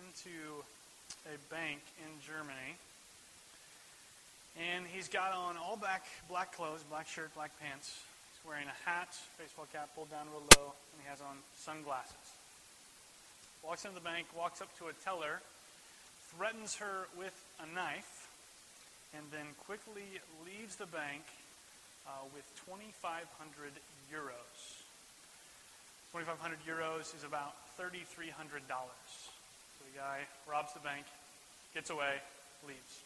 into a bank in Germany. And he's got on all black, black clothes, black shirt, black pants. He's wearing a hat, baseball cap pulled down real low, and he has on sunglasses. Walks into the bank, walks up to a teller, threatens her with a knife, and then quickly leaves the bank uh, with 2,500 euros. 2,500 euros is about $3,300. The guy robs the bank, gets away, leaves.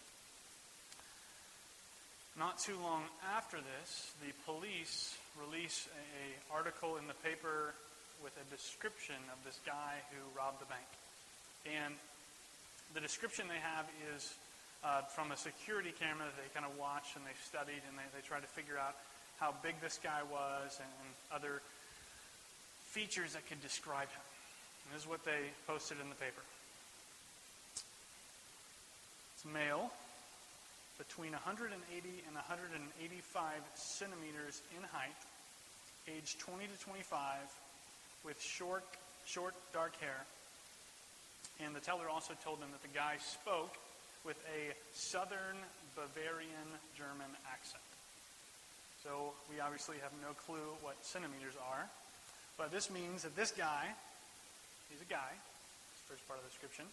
Not too long after this, the police release a, a article in the paper with a description of this guy who robbed the bank. And the description they have is uh, from a security camera that they kind of watched and they studied and they, they tried to figure out how big this guy was and, and other features that could describe him. And this is what they posted in the paper. It's male, between 180 and 185 centimeters in height, age 20 to 25, with short, short, dark hair. And the teller also told them that the guy spoke with a southern Bavarian German accent. So we obviously have no clue what centimeters are. But this means that this guy, he's a guy, first part of the description.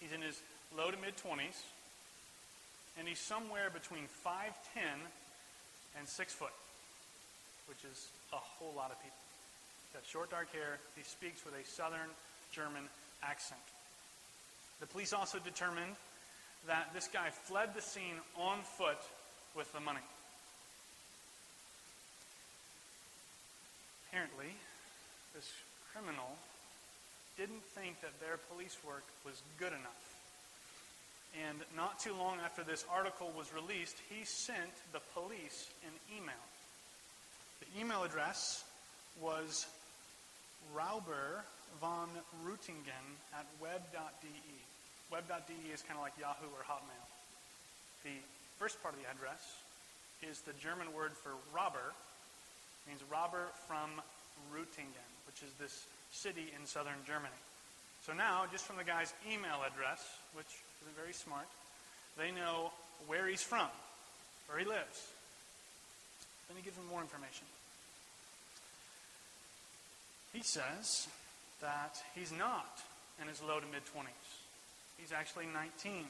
He's in his low to mid 20s and he's somewhere between 5'10 and 6 foot, which is a whole lot of people. He's got short, dark hair. He speaks with a southern German accent. The police also determined that this guy fled the scene on foot with the money. Apparently, this criminal didn't think that their police work was good enough. And not too long after this article was released, he sent the police an email. The email address was Rauber von Rutingen at web.de. Web.de is kind of like Yahoo or Hotmail. The first part of the address is the German word for robber, it means robber from Rutingen, which is this city in southern Germany. So now, just from the guy's email address, which is very smart, they know where he's from, where he lives. Then he gives them more information. He says that he's not in his low to mid 20s. He's actually 19.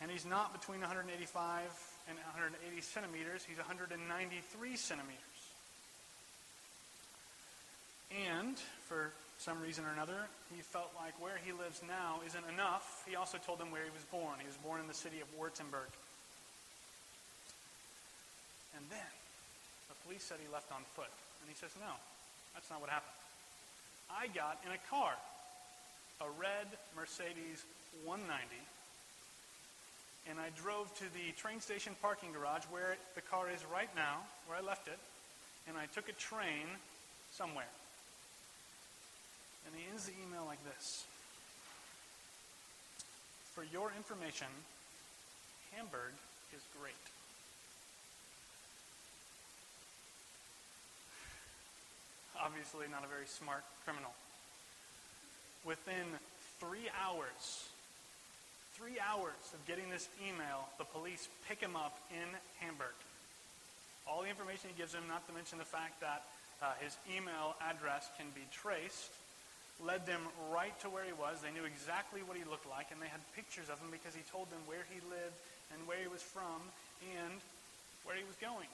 And he's not between 185 and 180 centimeters, he's 193 centimeters. And for some reason or another, he felt like where he lives now isn't enough. He also told them where he was born. He was born in the city of Württemberg. And then the police said he left on foot. And he says, No, that's not what happened. I got in a car, a red Mercedes 190, and I drove to the train station parking garage where the car is right now, where I left it, and I took a train somewhere. And he ends the email like this For your information, Hamburg is great. Obviously, not a very smart criminal. Within three hours, three hours of getting this email, the police pick him up in Hamburg. All the information he gives them, not to mention the fact that uh, his email address can be traced, led them right to where he was. They knew exactly what he looked like, and they had pictures of him because he told them where he lived and where he was from and where he was going.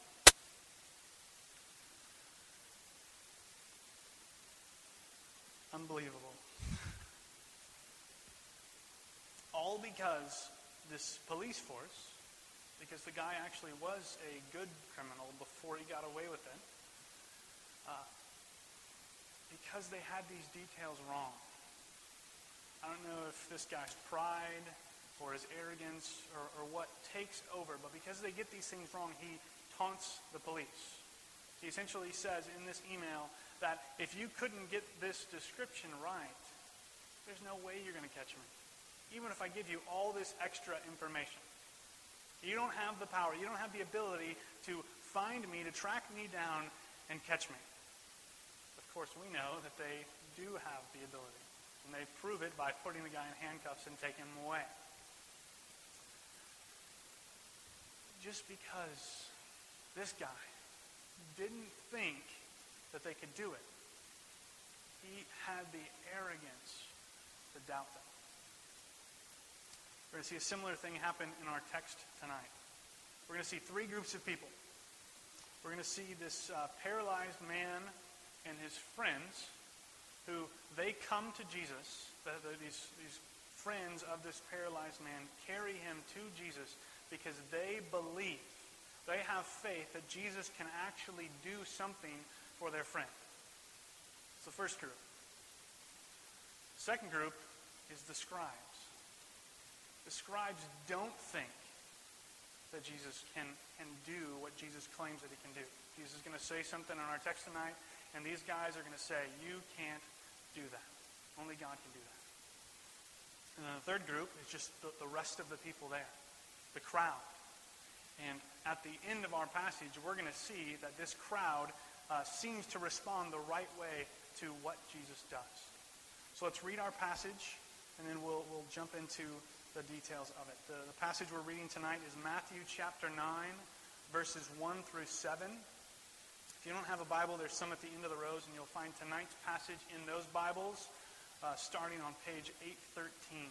Unbelievable. All because this police force, because the guy actually was a good criminal before he got away with it, uh, because they had these details wrong. I don't know if this guy's pride or his arrogance or, or what takes over, but because they get these things wrong, he taunts the police. He essentially says in this email that if you couldn't get this description right, there's no way you're going to catch me. Even if I give you all this extra information. You don't have the power, you don't have the ability to find me, to track me down and catch me. Of course, we know that they do have the ability. And they prove it by putting the guy in handcuffs and taking him away. Just because this guy didn't think that they could do it, he had the arrogance to doubt them. We're going to see a similar thing happen in our text tonight. We're going to see three groups of people. We're going to see this uh, paralyzed man and his friends who they come to Jesus. The, the, these, these friends of this paralyzed man carry him to Jesus because they believe, they have faith that Jesus can actually do something for their friend. It's the first group. Second group is the scribes. The scribes don't think that Jesus can, can do what Jesus claims that he can do. Jesus is going to say something in our text tonight, and these guys are going to say, You can't do that. Only God can do that. And then the third group is just the, the rest of the people there, the crowd. And at the end of our passage, we're going to see that this crowd uh, seems to respond the right way to what Jesus does. So let's read our passage, and then we'll, we'll jump into the details of it. The, the passage we're reading tonight is Matthew chapter 9, verses 1 through 7. If you don't have a Bible, there's some at the end of the rows, and you'll find tonight's passage in those Bibles, uh, starting on page 813.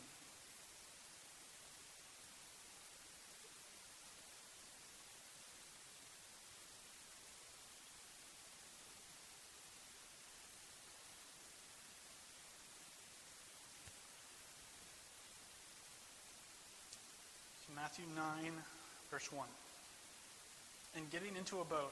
Matthew 9, verse 1. And getting into a boat,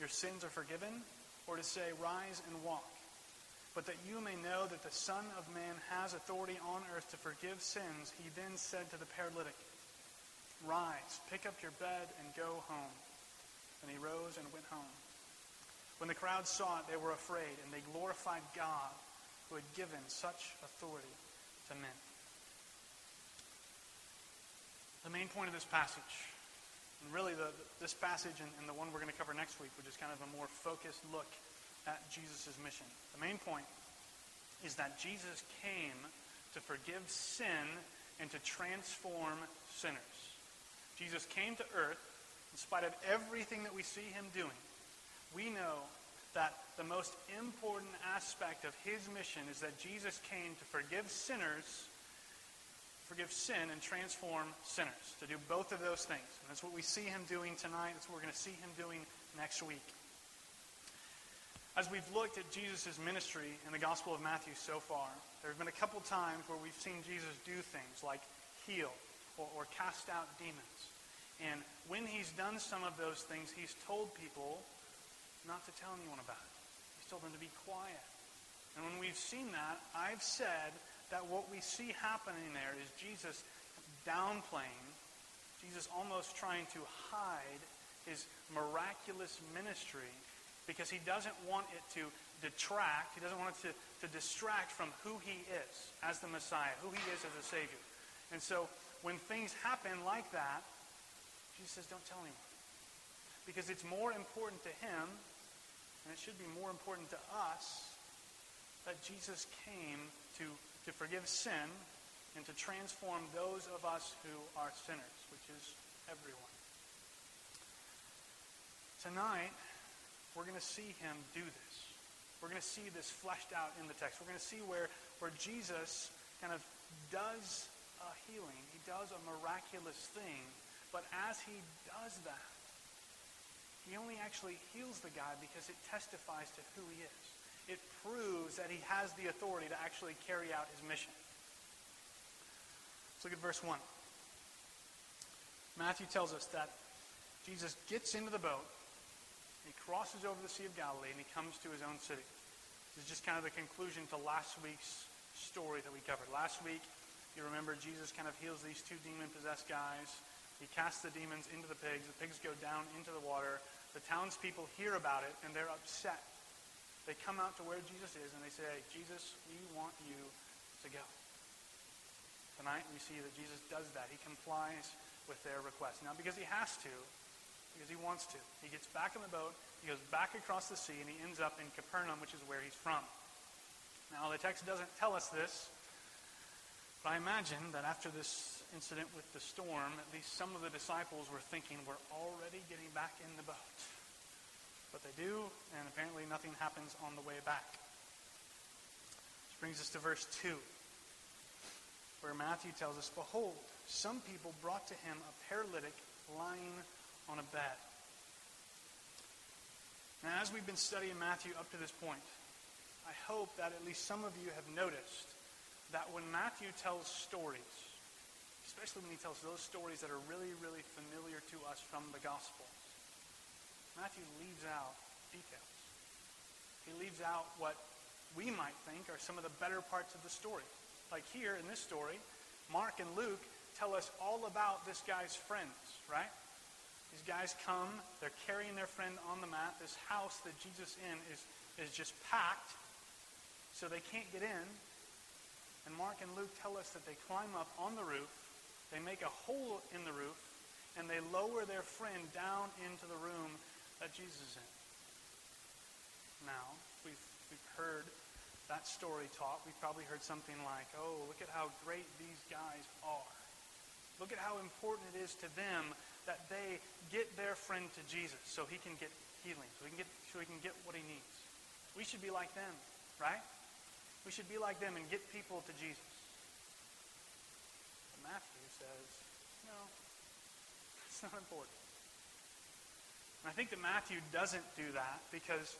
Your sins are forgiven, or to say, Rise and walk? But that you may know that the Son of Man has authority on earth to forgive sins, he then said to the paralytic, Rise, pick up your bed, and go home. And he rose and went home. When the crowd saw it, they were afraid, and they glorified God who had given such authority to men. The main point of this passage, and really the, this passage and, and the one we're going to cover next week, which is kind of a more focused look at Jesus' mission. The main point is that Jesus came to forgive sin and to transform sinners. Jesus came to earth in spite of everything that we see him doing. We know that the most important aspect of his mission is that Jesus came to forgive sinners forgive sin and transform sinners, to do both of those things. And that's what we see him doing tonight. That's what we're going to see him doing next week. As we've looked at Jesus' ministry in the Gospel of Matthew so far, there have been a couple times where we've seen Jesus do things like heal or, or cast out demons. And when he's done some of those things, he's told people not to tell anyone about it. He's told them to be quiet. And when we've seen that, I've said that what we see happening there is Jesus downplaying, Jesus almost trying to hide his miraculous ministry because he doesn't want it to detract, he doesn't want it to, to distract from who he is as the Messiah, who he is as a Savior. And so when things happen like that, Jesus says, don't tell anyone. Because it's more important to him, and it should be more important to us, that Jesus came to to forgive sin and to transform those of us who are sinners, which is everyone. Tonight, we're going to see him do this. We're going to see this fleshed out in the text. We're going to see where, where Jesus kind of does a healing. He does a miraculous thing. But as he does that, he only actually heals the guy because it testifies to who he is it proves that he has the authority to actually carry out his mission. Let's look at verse 1. Matthew tells us that Jesus gets into the boat, he crosses over the Sea of Galilee, and he comes to his own city. This is just kind of the conclusion to last week's story that we covered. Last week, you remember Jesus kind of heals these two demon possessed guys. He casts the demons into the pigs. The pigs go down into the water. The townspeople hear about it and they're upset. They come out to where Jesus is and they say, Jesus, we want you to go. Tonight we see that Jesus does that. He complies with their request. Now, because he has to, because he wants to, he gets back in the boat, he goes back across the sea, and he ends up in Capernaum, which is where he's from. Now, the text doesn't tell us this, but I imagine that after this incident with the storm, at least some of the disciples were thinking, we're already getting back in the boat. But they do, and apparently nothing happens on the way back. Which brings us to verse 2 where Matthew tells us, Behold, some people brought to him a paralytic lying on a bed. Now, as we've been studying Matthew up to this point, I hope that at least some of you have noticed that when Matthew tells stories, especially when he tells those stories that are really, really familiar to us from the Gospels, Matthew leaves out details. He leaves out what we might think are some of the better parts of the story. Like here in this story, Mark and Luke tell us all about this guy's friends, right? These guys come, they're carrying their friend on the mat. This house that Jesus in is, is just packed, so they can't get in. And Mark and Luke tell us that they climb up on the roof, they make a hole in the roof, and they lower their friend down into the room that Jesus is in. Now, we've, we've heard that story taught, We've probably heard something like, oh, look at how great these guys are. Look at how important it is to them that they get their friend to Jesus so he can get healing, so he can get, so he can get what he needs. We should be like them, right? We should be like them and get people to Jesus. But Matthew says, no, it's not important. And I think that Matthew doesn't do that because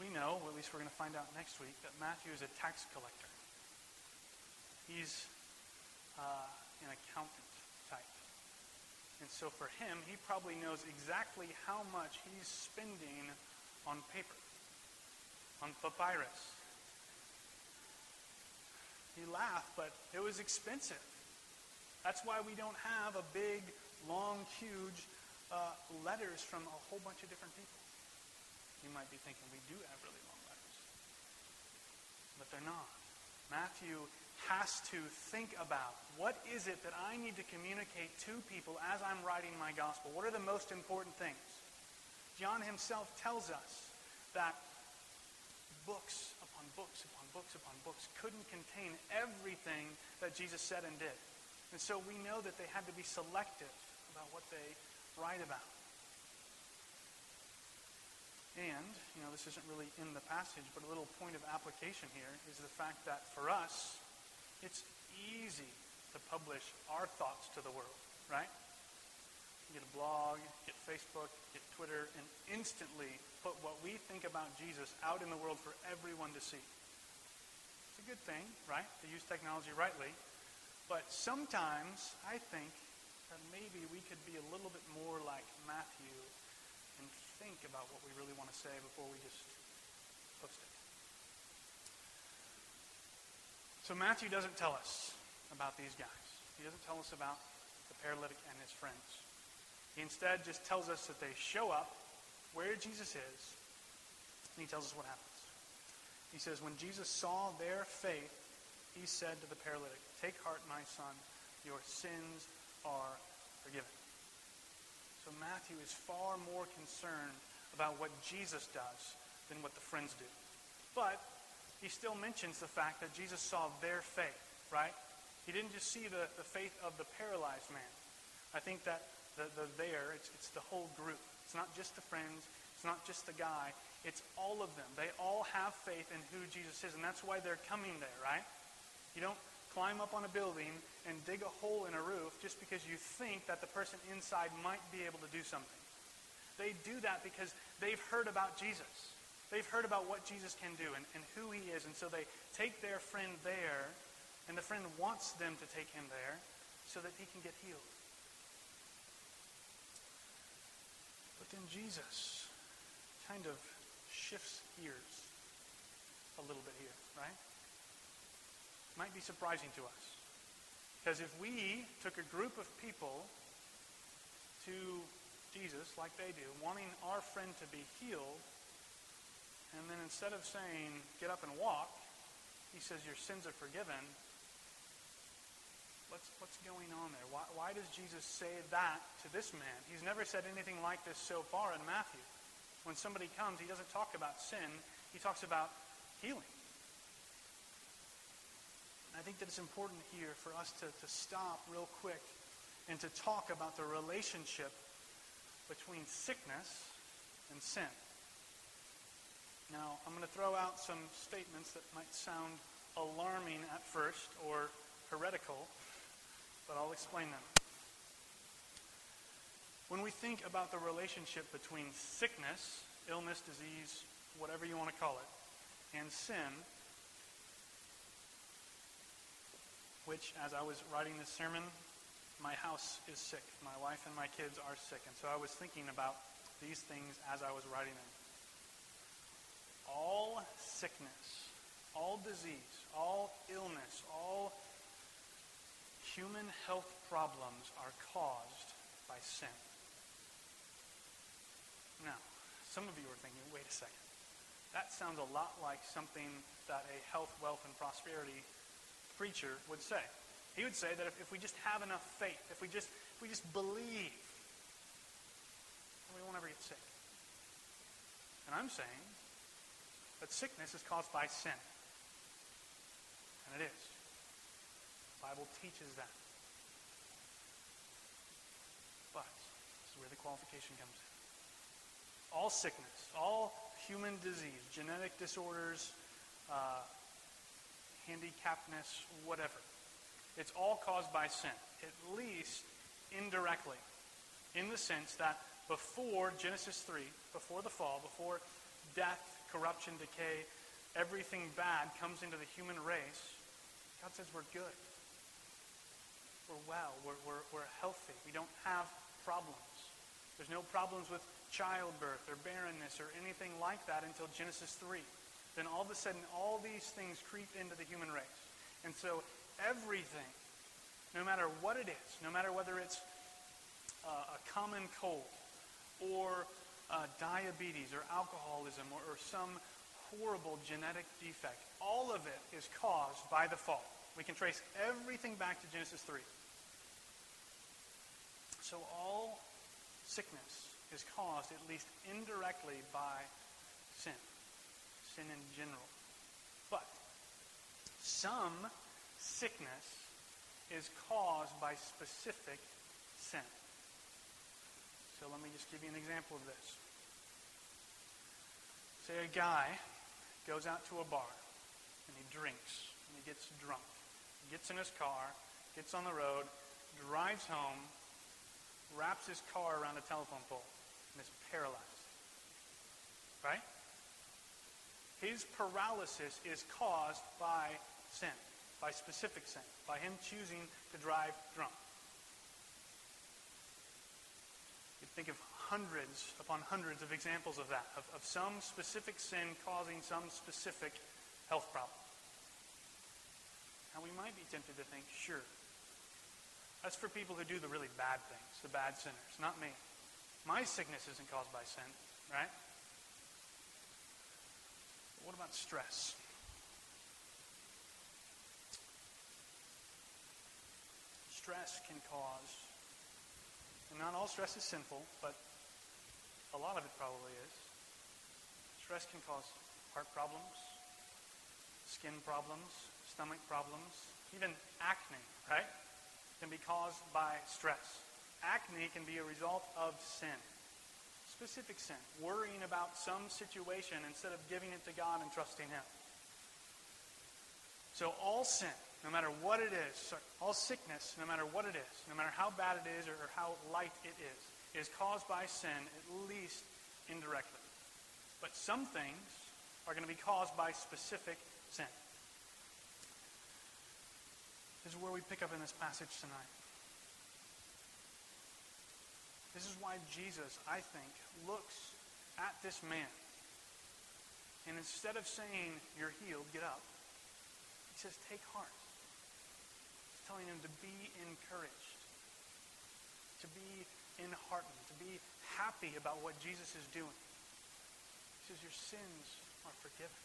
we know, or at least we're going to find out next week, that Matthew is a tax collector. He's uh, an accountant type. And so for him, he probably knows exactly how much he's spending on paper, on papyrus. He laughed, but it was expensive. That's why we don't have a big, long, huge uh, letters from a whole bunch of different people. You might be thinking, we do have really long letters. But they're not. Matthew has to think about what is it that I need to communicate to people as I'm writing my gospel? What are the most important things? John himself tells us that books upon books upon books upon books couldn't contain everything that Jesus said and did. And so we know that they had to be selective about what they write about. And, you know, this isn't really in the passage, but a little point of application here is the fact that for us, it's easy to publish our thoughts to the world, right? You get a blog, get Facebook, get Twitter, and instantly put what we think about Jesus out in the world for everyone to see. It's a good thing, right, to use technology rightly. But sometimes I think that maybe we could be a little bit more like Matthew and think about what we really want to say before we just post it. So Matthew doesn't tell us about these guys. He doesn't tell us about the paralytic and his friends. He instead just tells us that they show up where Jesus is, and he tells us what happens. He says, When Jesus saw their faith, he said to the paralytic, Take heart, my son, your sins are forgiven. So Matthew is far more concerned about what Jesus does than what the friends do. But he still mentions the fact that Jesus saw their faith, right? He didn't just see the, the faith of the paralyzed man. I think that the, the there, it's, it's the whole group. It's not just the friends. It's not just the guy. It's all of them. They all have faith in who Jesus is, and that's why they're coming there, right? You don't climb up on a building and dig a hole in a roof just because you think that the person inside might be able to do something. They do that because they've heard about Jesus. They've heard about what Jesus can do and, and who he is. And so they take their friend there, and the friend wants them to take him there so that he can get healed. But then Jesus kind of shifts gears a little bit here, right? Might be surprising to us. Because if we took a group of people to Jesus, like they do, wanting our friend to be healed, and then instead of saying, get up and walk, he says, your sins are forgiven. What's, what's going on there? Why, why does Jesus say that to this man? He's never said anything like this so far in Matthew. When somebody comes, he doesn't talk about sin, he talks about healing. I think that it's important here for us to, to stop real quick and to talk about the relationship between sickness and sin. Now, I'm going to throw out some statements that might sound alarming at first or heretical, but I'll explain them. When we think about the relationship between sickness, illness, disease, whatever you want to call it, and sin, which, as I was writing this sermon, my house is sick. My wife and my kids are sick. And so I was thinking about these things as I was writing them. All sickness, all disease, all illness, all human health problems are caused by sin. Now, some of you are thinking, wait a second. That sounds a lot like something that a health, wealth, and prosperity preacher would say. He would say that if, if we just have enough faith, if we just, if we just believe, we won't ever get sick. And I'm saying that sickness is caused by sin. And it is. The Bible teaches that. But this is where the qualification comes in. All sickness, all human disease, genetic disorders, uh, handicappedness, whatever. It's all caused by sin, at least indirectly, in the sense that before Genesis 3, before the fall, before death, corruption, decay, everything bad comes into the human race, God says we're good. We're well. We're, we're, we're healthy. We don't have problems. There's no problems with childbirth or barrenness or anything like that until Genesis 3 then all of a sudden all these things creep into the human race. And so everything, no matter what it is, no matter whether it's uh, a common cold or uh, diabetes or alcoholism or, or some horrible genetic defect, all of it is caused by the fall. We can trace everything back to Genesis 3. So all sickness is caused at least indirectly by sin sin in general. But some sickness is caused by specific sin. So let me just give you an example of this. Say a guy goes out to a bar and he drinks and he gets drunk. He gets in his car, gets on the road, drives home, wraps his car around a telephone pole, and is paralyzed. Right? His paralysis is caused by sin, by specific sin, by him choosing to drive drunk. You think of hundreds upon hundreds of examples of that, of, of some specific sin causing some specific health problem. Now, we might be tempted to think, sure, that's for people who do the really bad things, the bad sinners, not me. My sickness isn't caused by sin, right? What about stress? Stress can cause, and not all stress is sinful, but a lot of it probably is. Stress can cause heart problems, skin problems, stomach problems, even acne, right? Can be caused by stress. Acne can be a result of sin specific sin, worrying about some situation instead of giving it to God and trusting Him. So all sin, no matter what it is, all sickness, no matter what it is, no matter how bad it is or, how light it is, is caused by sin, at least indirectly. But some things are going to be caused by specific sin. This is where we pick up in this passage tonight. This is why Jesus, I think, looks at this man. And instead of saying, You're healed, get up, he says, Take heart. He's telling him to be encouraged, to be enheartened, to be happy about what Jesus is doing. He says, Your sins are forgiven.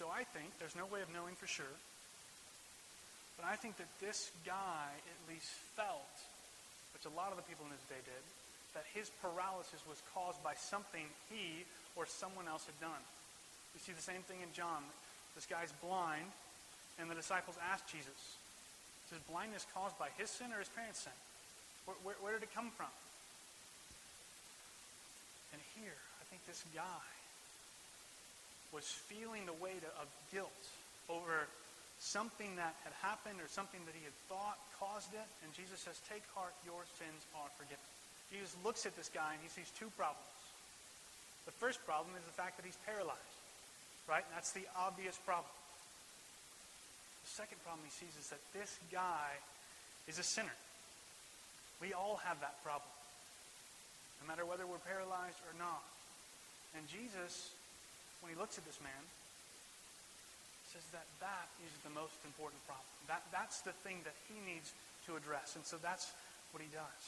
So I think, there's no way of knowing for sure, but I think that this guy at least felt, which a lot of the people in his day did, that his paralysis was caused by something he or someone else had done. We see the same thing in John. This guy's blind, and the disciples ask Jesus, is blindness caused by his sin or his parents' sin? Where, where, where did it come from? And here, I think this guy was feeling the weight of guilt over something that had happened or something that he had thought caused it. And Jesus says, Take heart, your sins are forgiven. Jesus looks at this guy and he sees two problems. The first problem is the fact that he's paralyzed, right? And That's the obvious problem. The second problem he sees is that this guy is a sinner. We all have that problem, no matter whether we're paralyzed or not. And Jesus, when he looks at this man, says that that is the most important problem. That, that's the thing that he needs to address. And so that's what he does.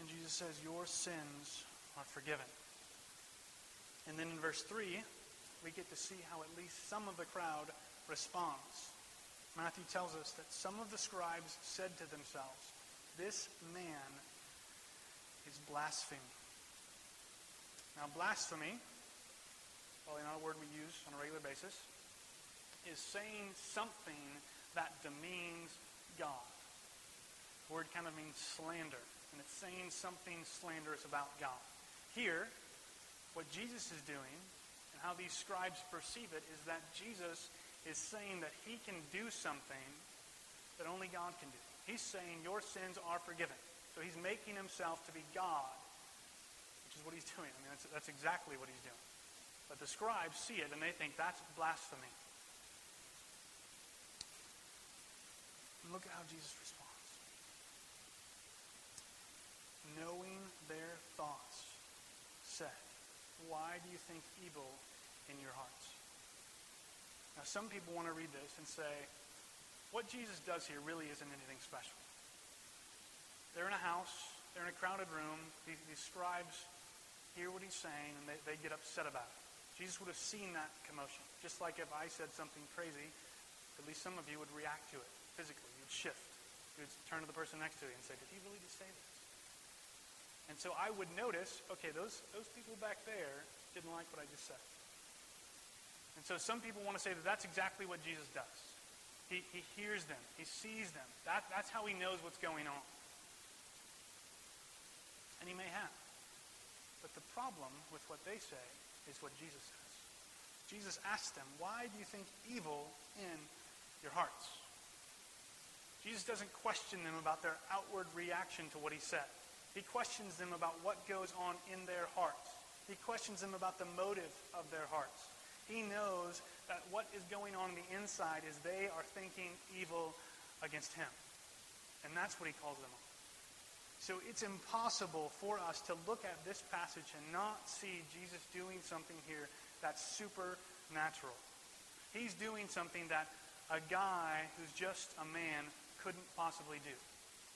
And Jesus says, Your sins are forgiven. And then in verse 3, we get to see how at least some of the crowd responds. Matthew tells us that some of the scribes said to themselves, This man is blaspheming. Now, blasphemy, probably not a word we use on a regular basis, is saying something that demeans God. The word kind of means slander and it's saying something slanderous about God. Here, what Jesus is doing and how these scribes perceive it is that Jesus is saying that he can do something that only God can do. He's saying your sins are forgiven. So he's making himself to be God, which is what he's doing. I mean, that's, that's exactly what he's doing. But the scribes see it and they think that's blasphemy. And look at how Jesus responds knowing their thoughts, said, Why do you think evil in your hearts? Now, some people want to read this and say, What Jesus does here really isn't anything special. They're in a house, they're in a crowded room, these, these scribes hear what he's saying, and they, they get upset about it. Jesus would have seen that commotion. Just like if I said something crazy, at least some of you would react to it physically. You'd shift. You'd turn to the person next to you and say, Did he really just say this? And so I would notice, okay, those, those people back there didn't like what I just said. And so some people want to say that that's exactly what Jesus does. He, he hears them. He sees them. That, that's how he knows what's going on. And he may have. But the problem with what they say is what Jesus says. Jesus asks them, why do you think evil in your hearts? Jesus doesn't question them about their outward reaction to what he said. He questions them about what goes on in their hearts. He questions them about the motive of their hearts. He knows that what is going on in the inside is they are thinking evil against him. And that's what he calls them on. So it's impossible for us to look at this passage and not see Jesus doing something here that's supernatural. He's doing something that a guy who's just a man couldn't possibly do.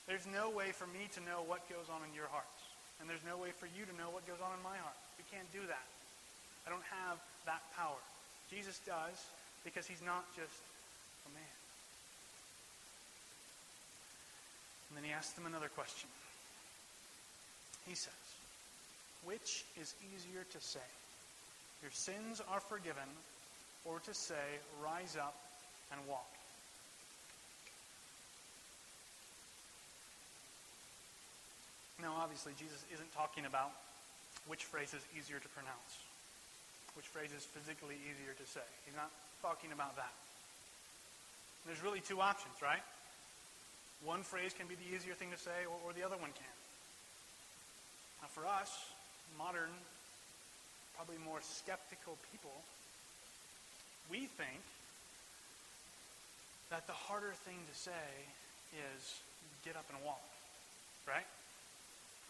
There's no way for me to know what goes on in your hearts. And there's no way for you to know what goes on in my heart. We can't do that. I don't have that power. Jesus does because he's not just a man. And then he asks them another question. He says, Which is easier to say, Your sins are forgiven, or to say, Rise up and walk? Now, obviously, Jesus isn't talking about which phrase is easier to pronounce, which phrase is physically easier to say. He's not talking about that. There's really two options, right? One phrase can be the easier thing to say, or, or the other one can. Now, for us, modern, probably more skeptical people, we think that the harder thing to say is get up and walk, right?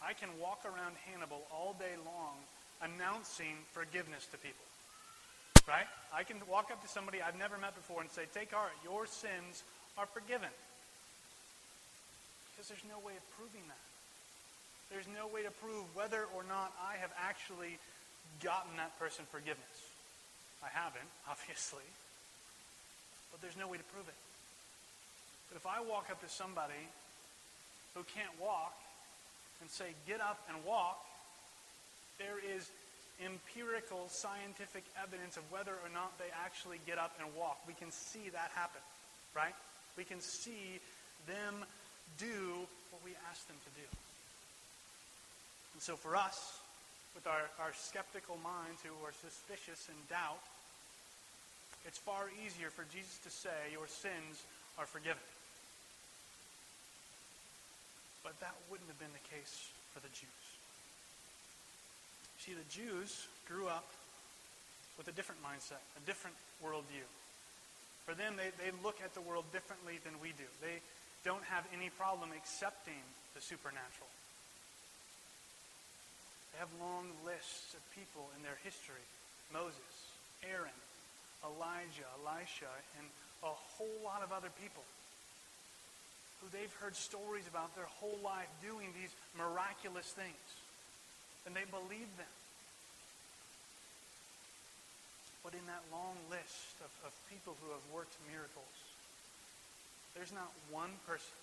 I can walk around Hannibal all day long announcing forgiveness to people. Right? I can walk up to somebody I've never met before and say, Take heart, your sins are forgiven. Because there's no way of proving that. There's no way to prove whether or not I have actually gotten that person forgiveness. I haven't, obviously. But there's no way to prove it. But if I walk up to somebody who can't walk and say, get up and walk, there is empirical scientific evidence of whether or not they actually get up and walk. We can see that happen, right? We can see them do what we ask them to do. And so for us, with our, our skeptical minds who are suspicious and doubt, it's far easier for Jesus to say, Your sins are forgiven. But that wouldn't have been the case for the Jews. See, the Jews grew up with a different mindset, a different worldview. For them, they, they look at the world differently than we do. They don't have any problem accepting the supernatural. They have long lists of people in their history Moses, Aaron, Elijah, Elisha, and a whole lot of other people who they've heard stories about their whole life doing these miraculous things. And they believe them. But in that long list of, of people who have worked miracles, there's not one person,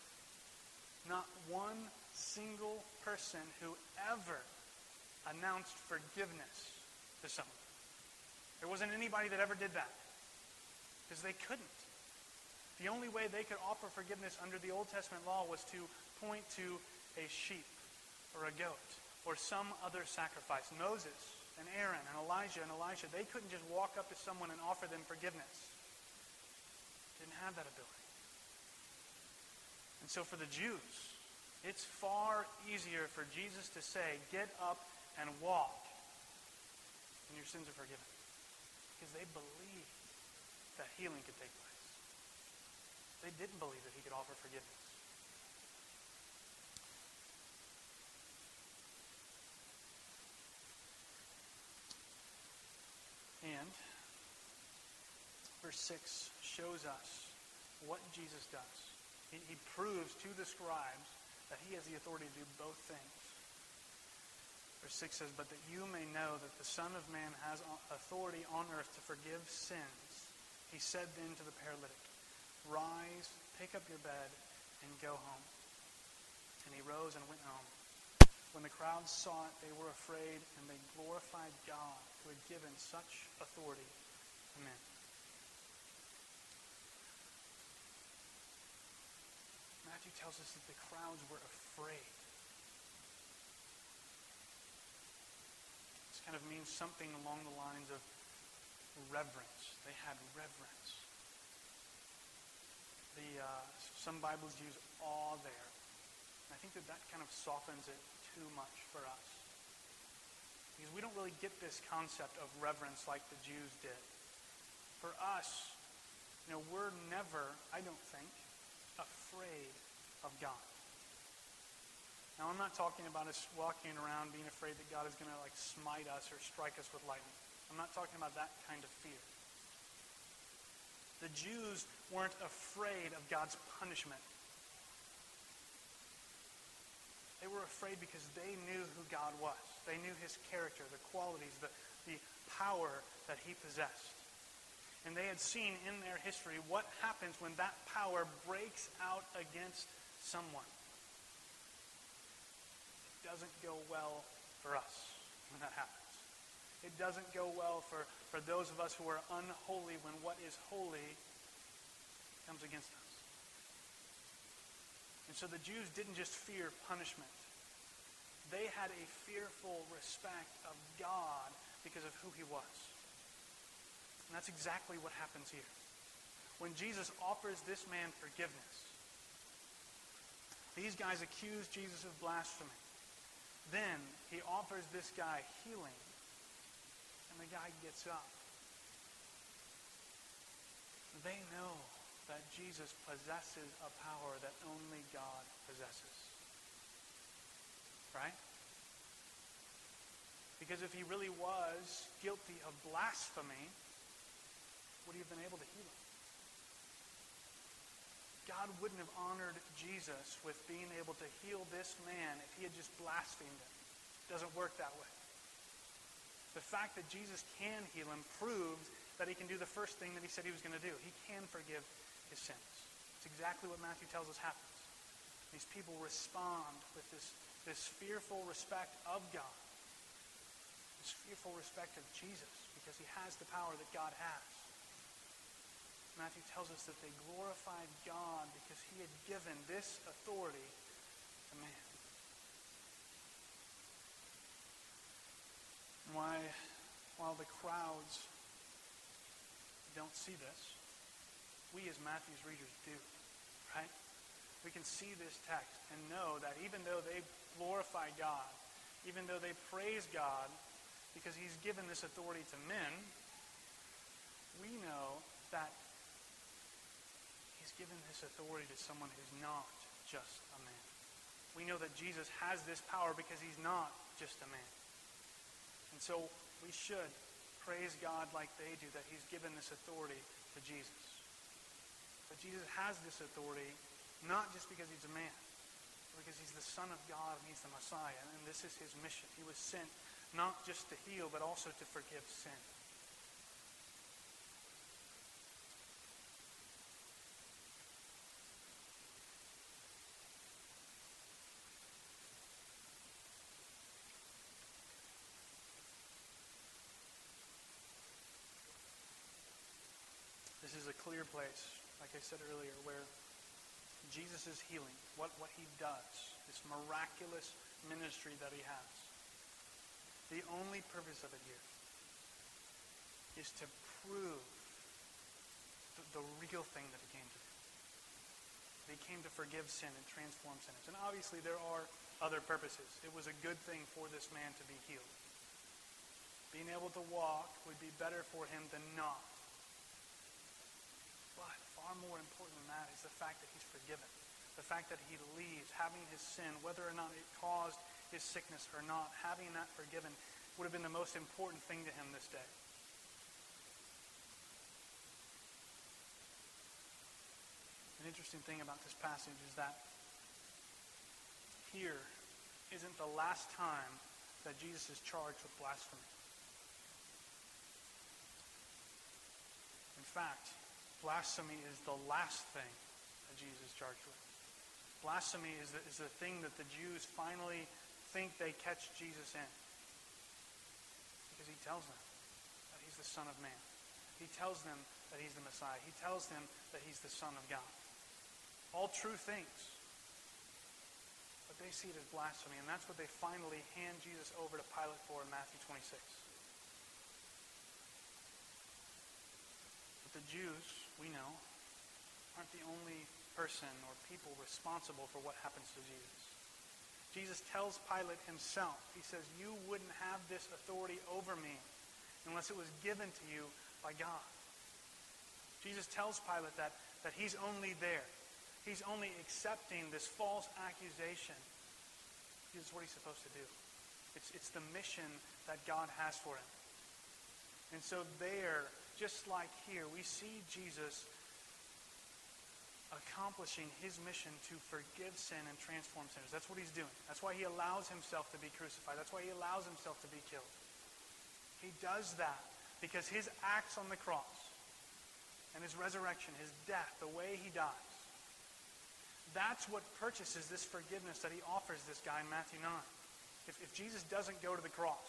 not one single person who ever announced forgiveness to someone. There wasn't anybody that ever did that because they couldn't. The only way they could offer forgiveness under the Old Testament law was to point to a sheep or a goat or some other sacrifice. Moses and Aaron and Elijah and Elisha, they couldn't just walk up to someone and offer them forgiveness. Didn't have that ability. And so for the Jews, it's far easier for Jesus to say, get up and walk, and your sins are forgiven. Because they believed that healing could take place. They didn't believe that he could offer forgiveness. And verse 6 shows us what Jesus does. He, he proves to the scribes that he has the authority to do both things. Verse 6 says, But that you may know that the Son of Man has authority on earth to forgive sins, he said then to the paralytic, Rise, pick up your bed, and go home. And he rose and went home. When the crowd saw it, they were afraid, and they glorified God who had given such authority to men. Matthew tells us that the crowds were afraid. Kind of means something along the lines of reverence. They had reverence the uh, some Bibles use awe there. And I think that that kind of softens it too much for us. Because we don't really get this concept of reverence like the Jews did. For us, you know, we're never, I don't think, afraid of God. Now, I'm not talking about us walking around being afraid that God is going to like smite us or strike us with lightning. I'm not talking about that kind of fear. The Jews weren't afraid of God's punishment. They were afraid because they knew who God was. They knew his character, the qualities, the, the power that he possessed. And they had seen in their history what happens when that power breaks out against someone. Doesn't go well for us when that happens. It doesn't go well for, for those of us who are unholy when what is holy comes against us. And so the Jews didn't just fear punishment. They had a fearful respect of God because of who he was. And that's exactly what happens here. When Jesus offers this man forgiveness, these guys accuse Jesus of blasphemy. Then he offers this guy healing and the guy gets up. They know that Jesus possesses a power that only God possesses. Right? Because if he really was guilty of blasphemy, would he have been able to heal him? God wouldn't have honored Jesus with being able to heal this man if he had just blasphemed him. It doesn't work that way. The fact that Jesus can heal him proves that he can do the first thing that he said he was going to do. He can forgive his sins. It's exactly what Matthew tells us happens. These people respond with this, this fearful respect of God, this fearful respect of Jesus, because he has the power that God has. Matthew tells us that they glorified God because he had given this authority to man. Why, while the crowds don't see this, we as Matthew's readers do, right? We can see this text and know that even though they glorify God, even though they praise God because he's given this authority to men, we know that given this authority to someone who's not just a man. We know that Jesus has this power because he's not just a man. And so we should praise God like they do that he's given this authority to Jesus. But Jesus has this authority not just because he's a man, but because he's the Son of God and he's the Messiah. And this is his mission. He was sent not just to heal, but also to forgive sin. Clear place, like I said earlier, where Jesus is healing, what, what he does, this miraculous ministry that he has. The only purpose of it here is to prove the, the real thing that he came to do. He came to forgive sin and transform sinners. And obviously there are other purposes. It was a good thing for this man to be healed. Being able to walk would be better for him than not far more important than that is the fact that he's forgiven. The fact that he leaves, having his sin, whether or not it caused his sickness or not, having that forgiven would have been the most important thing to him this day. An interesting thing about this passage is that here isn't the last time that Jesus is charged with blasphemy. In fact, Blasphemy is the last thing that Jesus charged with. Blasphemy is the, is the thing that the Jews finally think they catch Jesus in. Because he tells them that he's the Son of Man. He tells them that he's the Messiah. He tells them that he's the Son of God. All true things. But they see it as blasphemy, and that's what they finally hand Jesus over to Pilate for in Matthew 26. But the Jews we know, aren't the only person or people responsible for what happens to Jesus. Jesus tells Pilate himself, he says, You wouldn't have this authority over me unless it was given to you by God. Jesus tells Pilate that, that he's only there. He's only accepting this false accusation because it's what he's supposed to do. It's, it's the mission that God has for him. And so there, just like here, we see Jesus accomplishing his mission to forgive sin and transform sinners. That's what he's doing. That's why he allows himself to be crucified. That's why he allows himself to be killed. He does that because his acts on the cross and his resurrection, his death, the way he dies, that's what purchases this forgiveness that he offers this guy in Matthew 9. If, if Jesus doesn't go to the cross,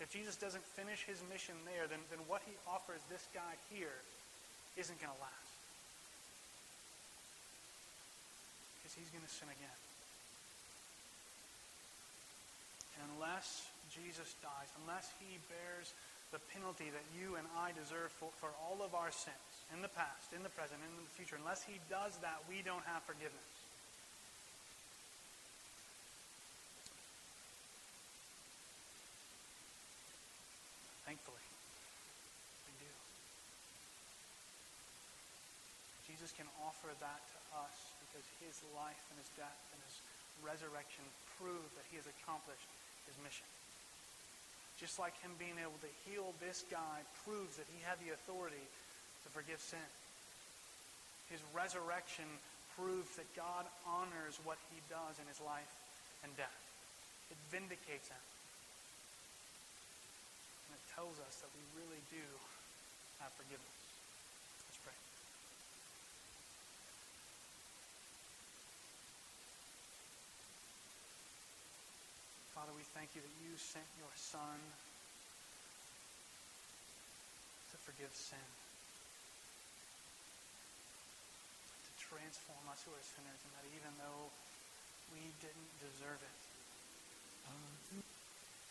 if Jesus doesn't finish his mission there, then, then what he offers this guy here isn't going to last. Because he's going to sin again. And unless Jesus dies, unless he bears the penalty that you and I deserve for, for all of our sins in the past, in the present, in the future, unless he does that, we don't have forgiveness. Thankfully, we do. Jesus can offer that to us because his life and his death and his resurrection prove that he has accomplished his mission. Just like him being able to heal this guy proves that he had the authority to forgive sin. His resurrection proves that God honors what he does in his life and death. It vindicates him. And it tells us that we really do have forgiveness. Let's pray. Father, we thank you that you sent your Son to forgive sin. To transform us who are sinners, and that even though we didn't deserve it, uh-huh.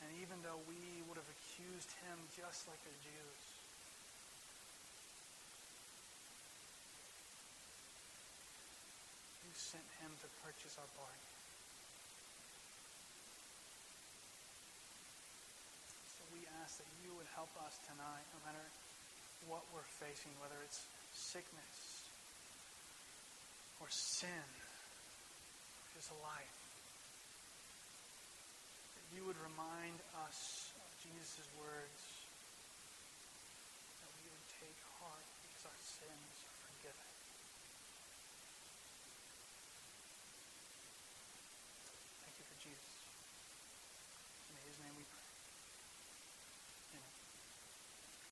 and even though we would have accused him just like the Jews, you sent him to purchase our pardon. So we ask that you would help us tonight, no matter what we're facing, whether it's sickness, or sin is a life. That you would remind us of Jesus' words